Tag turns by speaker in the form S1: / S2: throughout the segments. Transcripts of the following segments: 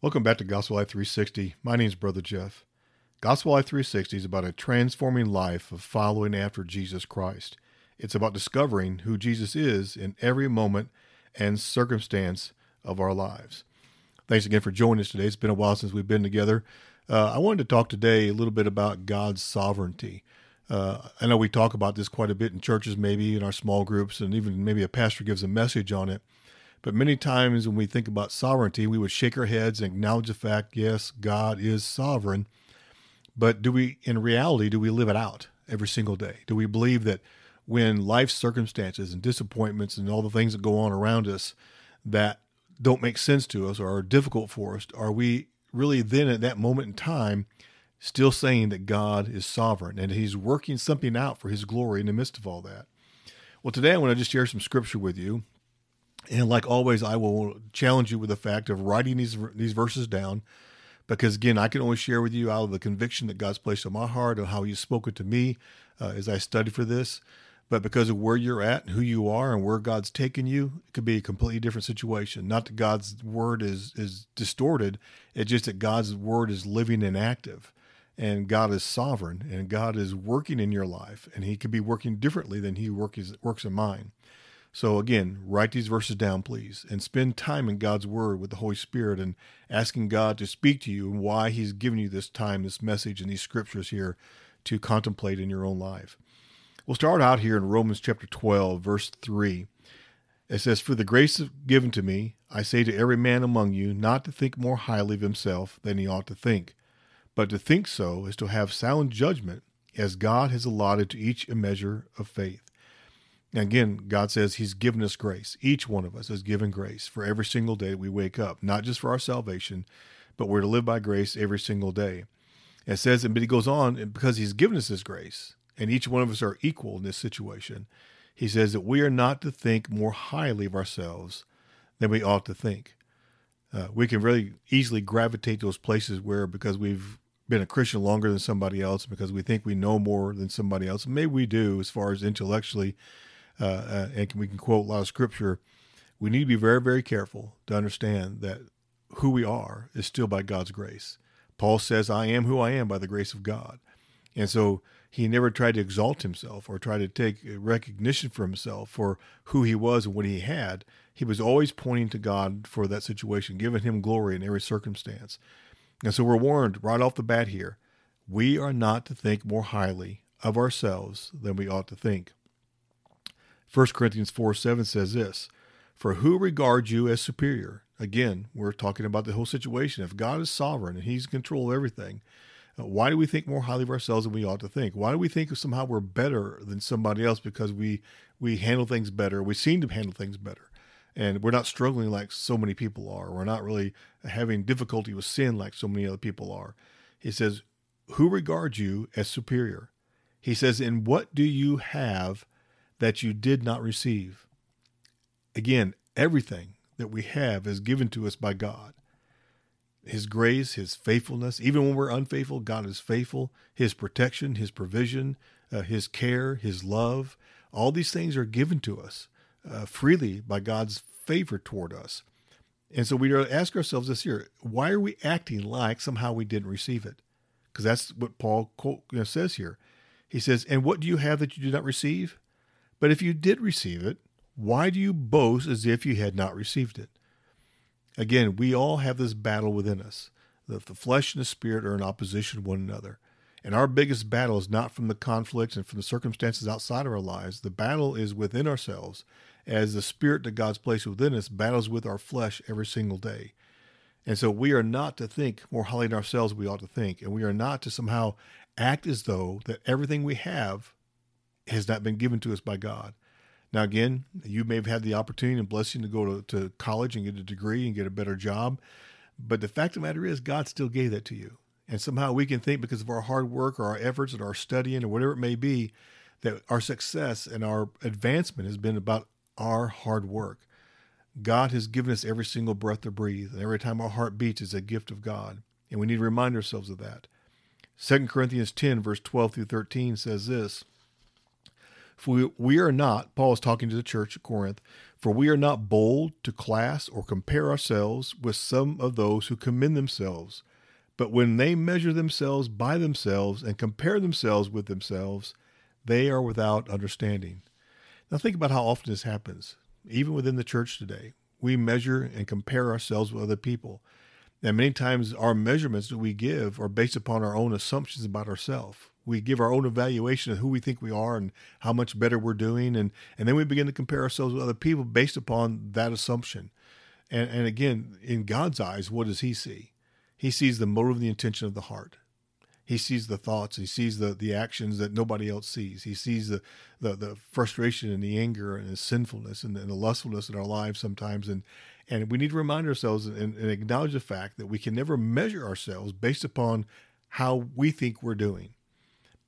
S1: Welcome back to Gospel Life 360. My name is Brother Jeff. Gospel Life 360 is about a transforming life of following after Jesus Christ. It's about discovering who Jesus is in every moment and circumstance of our lives. Thanks again for joining us today. It's been a while since we've been together. Uh, I wanted to talk today a little bit about God's sovereignty. Uh, I know we talk about this quite a bit in churches, maybe in our small groups, and even maybe a pastor gives a message on it. But many times when we think about sovereignty, we would shake our heads and acknowledge the fact, yes, God is sovereign. But do we, in reality, do we live it out every single day? Do we believe that when life circumstances and disappointments and all the things that go on around us that don't make sense to us or are difficult for us, are we really then at that moment in time still saying that God is sovereign and He's working something out for His glory in the midst of all that? Well, today I want to just share some scripture with you and like always, I will challenge you with the fact of writing these these verses down, because again, I can only share with you out of the conviction that God's placed on my heart and how He's spoken to me uh, as I study for this. But because of where you're at and who you are and where God's taken you, it could be a completely different situation. Not that God's word is is distorted; it's just that God's word is living and active, and God is sovereign, and God is working in your life, and He could be working differently than He works works in mine. So again, write these verses down, please, and spend time in God's Word with the Holy Spirit and asking God to speak to you and why He's given you this time, this message, and these scriptures here to contemplate in your own life. We'll start out here in Romans chapter 12, verse 3. It says, For the grace given to me, I say to every man among you not to think more highly of himself than he ought to think, but to think so is to have sound judgment, as God has allotted to each a measure of faith. And again, God says He's given us grace. Each one of us is given grace for every single day we wake up, not just for our salvation, but we're to live by grace every single day. It says, but He goes on, because He's given us His grace, and each one of us are equal in this situation, He says that we are not to think more highly of ourselves than we ought to think. Uh, we can really easily gravitate those places where, because we've been a Christian longer than somebody else, because we think we know more than somebody else, maybe we do as far as intellectually uh, uh, and we can quote a lot of scripture, we need to be very, very careful to understand that who we are is still by God's grace. Paul says, I am who I am by the grace of God. And so he never tried to exalt himself or try to take recognition for himself for who he was and what he had. He was always pointing to God for that situation, giving him glory in every circumstance. And so we're warned right off the bat here we are not to think more highly of ourselves than we ought to think. 1 Corinthians 4 7 says this For who regards you as superior? Again, we're talking about the whole situation. If God is sovereign and He's in control of everything, uh, why do we think more highly of ourselves than we ought to think? Why do we think somehow we're better than somebody else because we we handle things better? We seem to handle things better, and we're not struggling like so many people are. We're not really having difficulty with sin like so many other people are. He says, "Who regards you as superior?" He says, "In what do you have that you did not receive. Again, everything that we have is given to us by God. His grace, His faithfulness, even when we're unfaithful, God is faithful. His protection, His provision, uh, His care, His love, all these things are given to us uh, freely by God's favor toward us. And so we ask ourselves this year why are we acting like somehow we didn't receive it? Because that's what Paul says here. He says, And what do you have that you did not receive? But if you did receive it, why do you boast as if you had not received it? Again, we all have this battle within us. The, the flesh and the spirit are in opposition to one another. And our biggest battle is not from the conflicts and from the circumstances outside of our lives. The battle is within ourselves as the spirit that God's placed within us battles with our flesh every single day. And so we are not to think more highly in ourselves we ought to think. And we are not to somehow act as though that everything we have has not been given to us by God. Now, again, you may have had the opportunity and blessing to go to, to college and get a degree and get a better job. But the fact of the matter is, God still gave that to you. And somehow we can think because of our hard work or our efforts and our studying or whatever it may be, that our success and our advancement has been about our hard work. God has given us every single breath to breathe, and every time our heart beats is a gift of God. And we need to remind ourselves of that. 2 Corinthians 10, verse 12 through 13 says this for we, are not, Paul is talking to the church at Corinth, For we are not bold to class or compare ourselves with some of those who commend themselves. But when they measure themselves by themselves and compare themselves with themselves, they are without understanding. Now, think about how often this happens, even within the church today. We measure and compare ourselves with other people. And many times, our measurements that we give are based upon our own assumptions about ourselves we give our own evaluation of who we think we are and how much better we're doing and and then we begin to compare ourselves with other people based upon that assumption. And and again in god's eyes what does he see? He sees the motive and the intention of the heart he sees the thoughts he sees the the actions that nobody else sees. He sees the the, the frustration and the anger and the sinfulness and the, and the lustfulness in our lives sometimes. And and we need to remind ourselves and, and acknowledge the fact that we can never measure ourselves based upon how we think we're doing.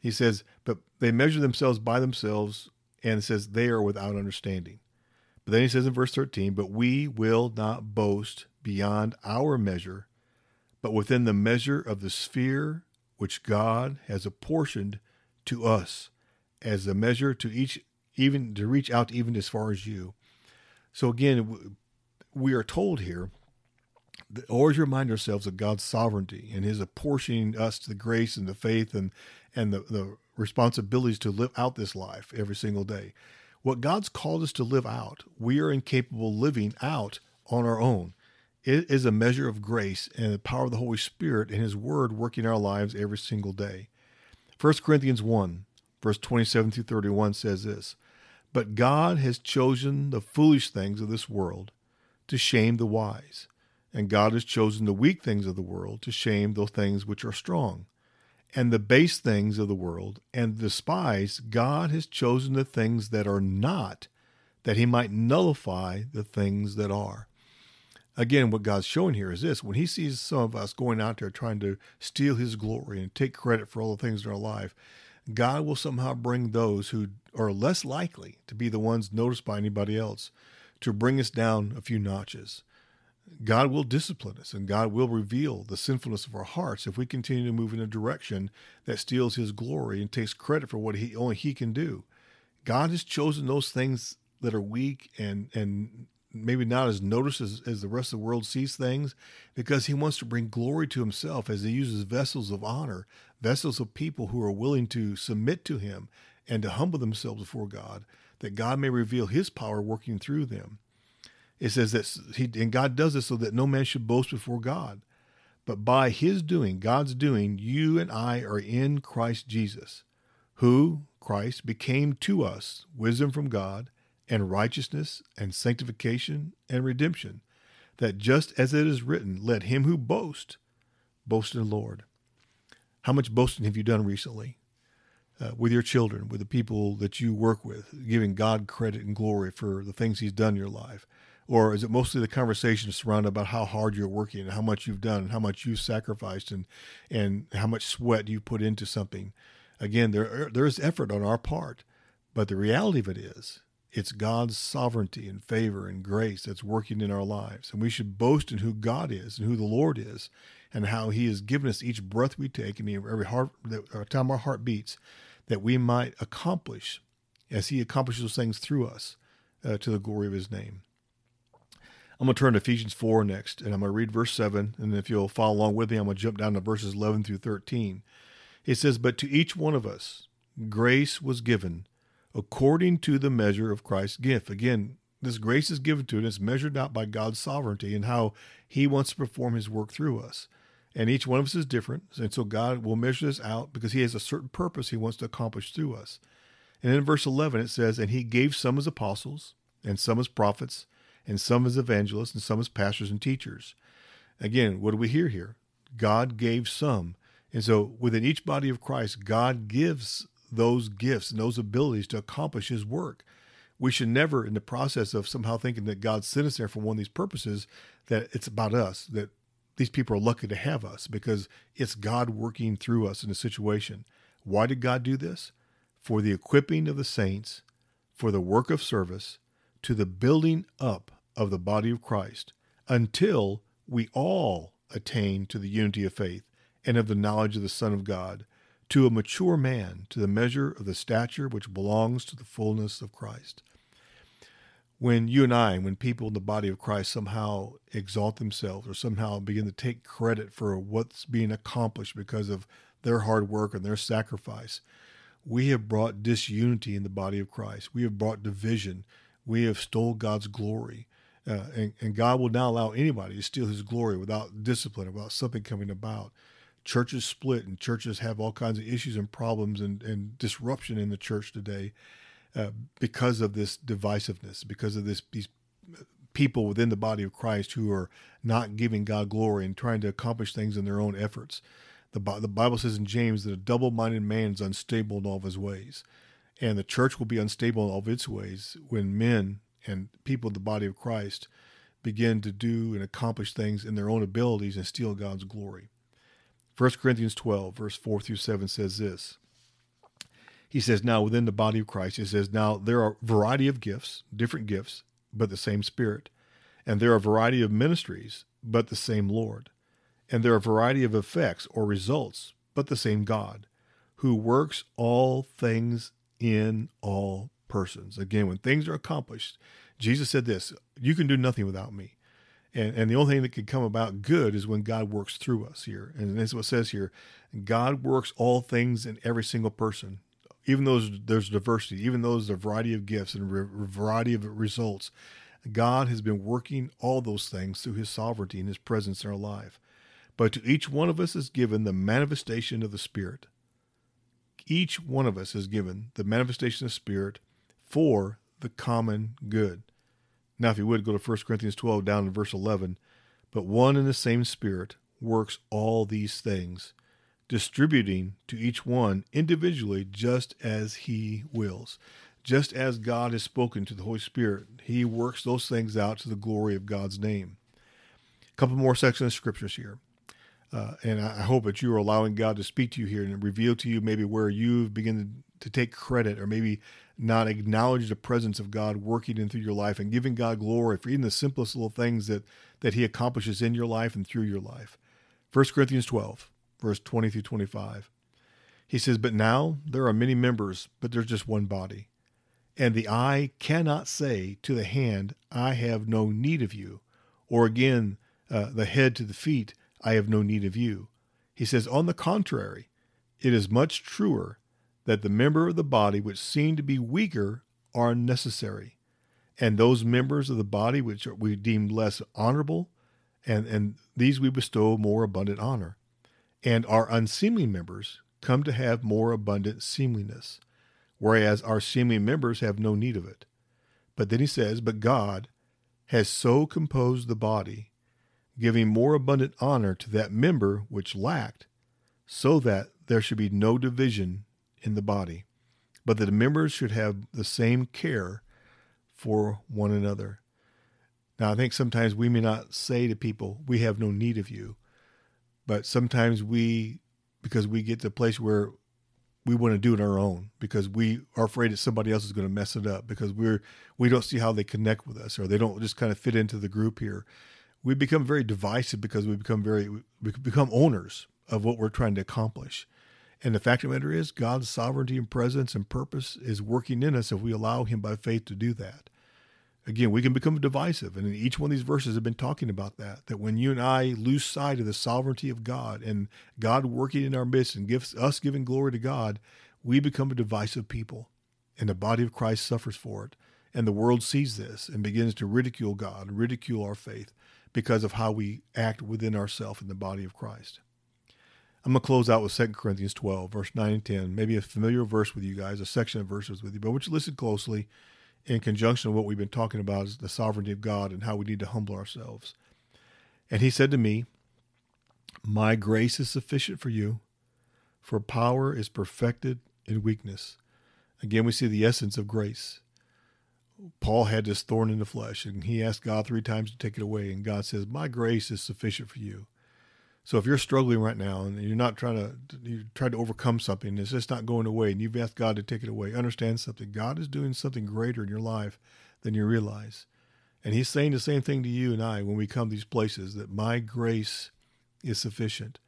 S1: He says, but they measure themselves by themselves, and says they are without understanding. But then he says in verse 13, but we will not boast beyond our measure, but within the measure of the sphere which God has apportioned to us as a measure to each, even to reach out even as far as you. So again, we are told here always remind ourselves of God's sovereignty and His apportioning us to the grace and the faith and and the, the responsibilities to live out this life every single day. What God's called us to live out, we are incapable living out on our own. It is a measure of grace and the power of the Holy Spirit and His Word working our lives every single day. 1 Corinthians 1, verse 27 through 31 says this But God has chosen the foolish things of this world to shame the wise and God has chosen the weak things of the world to shame those things which are strong. And the base things of the world and despised. God has chosen the things that are not, that he might nullify the things that are. Again, what God's showing here is this when he sees some of us going out there trying to steal his glory and take credit for all the things in our life, God will somehow bring those who are less likely to be the ones noticed by anybody else to bring us down a few notches. God will discipline us and God will reveal the sinfulness of our hearts if we continue to move in a direction that steals his glory and takes credit for what he only he can do. God has chosen those things that are weak and and maybe not as noticed as, as the rest of the world sees things because he wants to bring glory to himself as he uses vessels of honor, vessels of people who are willing to submit to him and to humble themselves before God, that God may reveal his power working through them. It says that he and God does this so that no man should boast before God. But by his doing, God's doing, you and I are in Christ Jesus, who, Christ, became to us wisdom from God and righteousness and sanctification and redemption, that just as it is written, let him who boast boast in the Lord. How much boasting have you done recently? Uh, with your children, with the people that you work with, giving God credit and glory for the things He's done in your life? or is it mostly the conversation surrounded about how hard you're working and how much you've done and how much you've sacrificed and and how much sweat you put into something again there there is effort on our part but the reality of it is it's God's sovereignty and favor and grace that's working in our lives and we should boast in who God is and who the Lord is and how he has given us each breath we take and every heart time our heart beats that we might accomplish as he accomplishes those things through us uh, to the glory of his name I'm going to turn to Ephesians 4 next, and I'm going to read verse 7. And if you'll follow along with me, I'm going to jump down to verses 11 through 13. It says, But to each one of us grace was given according to the measure of Christ's gift. Again, this grace is given to it's measured out by God's sovereignty and how He wants to perform His work through us. And each one of us is different. And so God will measure this out because He has a certain purpose He wants to accomplish through us. And in verse 11, it says, And He gave some as apostles, and some as prophets and some as evangelists, and some as pastors and teachers. Again, what do we hear here? God gave some. And so within each body of Christ, God gives those gifts and those abilities to accomplish his work. We should never, in the process of somehow thinking that God sent us there for one of these purposes, that it's about us, that these people are lucky to have us because it's God working through us in a situation. Why did God do this? For the equipping of the saints, for the work of service, to the building up of the body of Christ until we all attain to the unity of faith and of the knowledge of the Son of God, to a mature man, to the measure of the stature which belongs to the fullness of Christ. when you and I, when people in the body of Christ somehow exalt themselves or somehow begin to take credit for what's being accomplished because of their hard work and their sacrifice, we have brought disunity in the body of Christ. We have brought division. We have stole God's glory. Uh, and, and God will not allow anybody to steal his glory without discipline, without something coming about. Churches split and churches have all kinds of issues and problems and, and disruption in the church today uh, because of this divisiveness, because of this these people within the body of Christ who are not giving God glory and trying to accomplish things in their own efforts. The, the Bible says in James that a double minded man is unstable in all of his ways. And the church will be unstable in all of its ways when men and people in the body of Christ begin to do and accomplish things in their own abilities and steal God's glory. 1 Corinthians 12, verse 4 through 7 says this. He says, Now within the body of Christ, he says, Now there are variety of gifts, different gifts, but the same Spirit. And there are variety of ministries, but the same Lord. And there are variety of effects or results, but the same God, who works all things in all persons. Again, when things are accomplished, Jesus said this You can do nothing without me. And, and the only thing that can come about good is when God works through us here. And this is what says here God works all things in every single person. Even though there's diversity, even though there's a variety of gifts and a variety of results, God has been working all those things through his sovereignty and his presence in our life. But to each one of us is given the manifestation of the Spirit. Each one of us is given the manifestation of the Spirit for the common good. Now, if you would, go to 1 Corinthians 12 down to verse 11. But one and the same Spirit works all these things, distributing to each one individually just as he wills. Just as God has spoken to the Holy Spirit, he works those things out to the glory of God's name. A couple more sections of scriptures here. Uh, and I hope that you are allowing God to speak to you here and reveal to you maybe where you've begin to, take credit or maybe not acknowledge the presence of God working in through your life and giving God glory for even the simplest little things that, that He accomplishes in your life and through your life. 1 Corinthians 12, verse 20 through 25. He says, But now there are many members, but there's just one body. And the eye cannot say to the hand, I have no need of you, or again, uh, the head to the feet, I have no need of you. He says, On the contrary, it is much truer that the member of the body which seem to be weaker are necessary, and those members of the body which we deem less honorable, and, and these we bestow more abundant honor. And our unseemly members come to have more abundant seemliness, whereas our seemly members have no need of it. But then he says, But God has so composed the body, giving more abundant honor to that member which lacked, so that there should be no division in the body, but that the members should have the same care for one another. Now, I think sometimes we may not say to people, We have no need of you, but sometimes we, because we get to a place where we want to do it our own because we are afraid that somebody else is going to mess it up because we're we don't see how they connect with us or they don't just kind of fit into the group here we become very divisive because we become very we become owners of what we're trying to accomplish and the fact of the matter is, God's sovereignty and presence and purpose is working in us if we allow Him by faith to do that. Again, we can become divisive. And each one of these verses have been talking about that. That when you and I lose sight of the sovereignty of God and God working in our midst and gives us giving glory to God, we become a divisive people. And the body of Christ suffers for it. And the world sees this and begins to ridicule God, ridicule our faith because of how we act within ourselves in the body of Christ. I'm going to close out with 2 Corinthians 12, verse 9 and 10. Maybe a familiar verse with you guys, a section of verses with you, but which listen closely in conjunction with what we've been talking about is the sovereignty of God and how we need to humble ourselves. And he said to me, My grace is sufficient for you, for power is perfected in weakness. Again, we see the essence of grace. Paul had this thorn in the flesh, and he asked God three times to take it away. And God says, My grace is sufficient for you. So if you're struggling right now and you're not trying to you try to overcome something, it's just not going away, and you've asked God to take it away, understand something. God is doing something greater in your life than you realize. And he's saying the same thing to you and I when we come to these places that my grace is sufficient.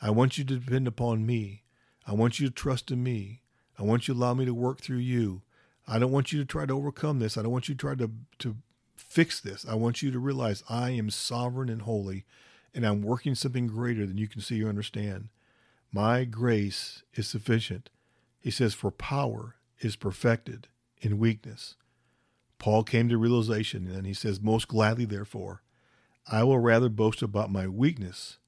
S1: I want you to depend upon me. I want you to trust in me. I want you to allow me to work through you. I don't want you to try to overcome this. I don't want you to try to, to fix this. I want you to realize I am sovereign and holy, and I'm working something greater than you can see or understand. My grace is sufficient. He says, For power is perfected in weakness. Paul came to realization, and he says, Most gladly, therefore, I will rather boast about my weakness,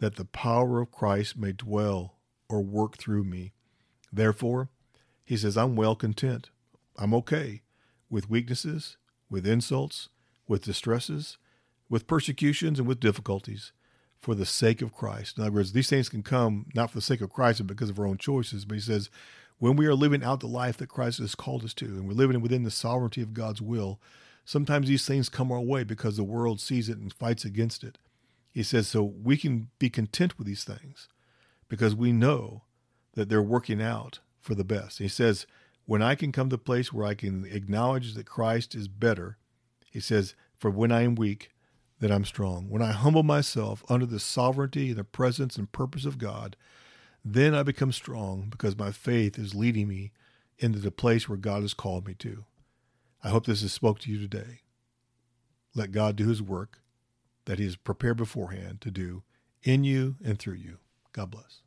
S1: that the power of Christ may dwell or work through me. Therefore, he says, I'm well content. I'm okay with weaknesses, with insults, with distresses, with persecutions, and with difficulties for the sake of Christ. In other words, these things can come not for the sake of Christ, but because of our own choices. But he says, when we are living out the life that Christ has called us to, and we're living within the sovereignty of God's will, sometimes these things come our way because the world sees it and fights against it. He says, so we can be content with these things because we know that they're working out for the best. He says, when I can come to a place where I can acknowledge that Christ is better, he says, for when I am weak, that I'm strong. When I humble myself under the sovereignty and the presence and purpose of God, then I become strong because my faith is leading me into the place where God has called me to. I hope this has spoke to you today. Let God do his work that he has prepared beforehand to do in you and through you. God bless.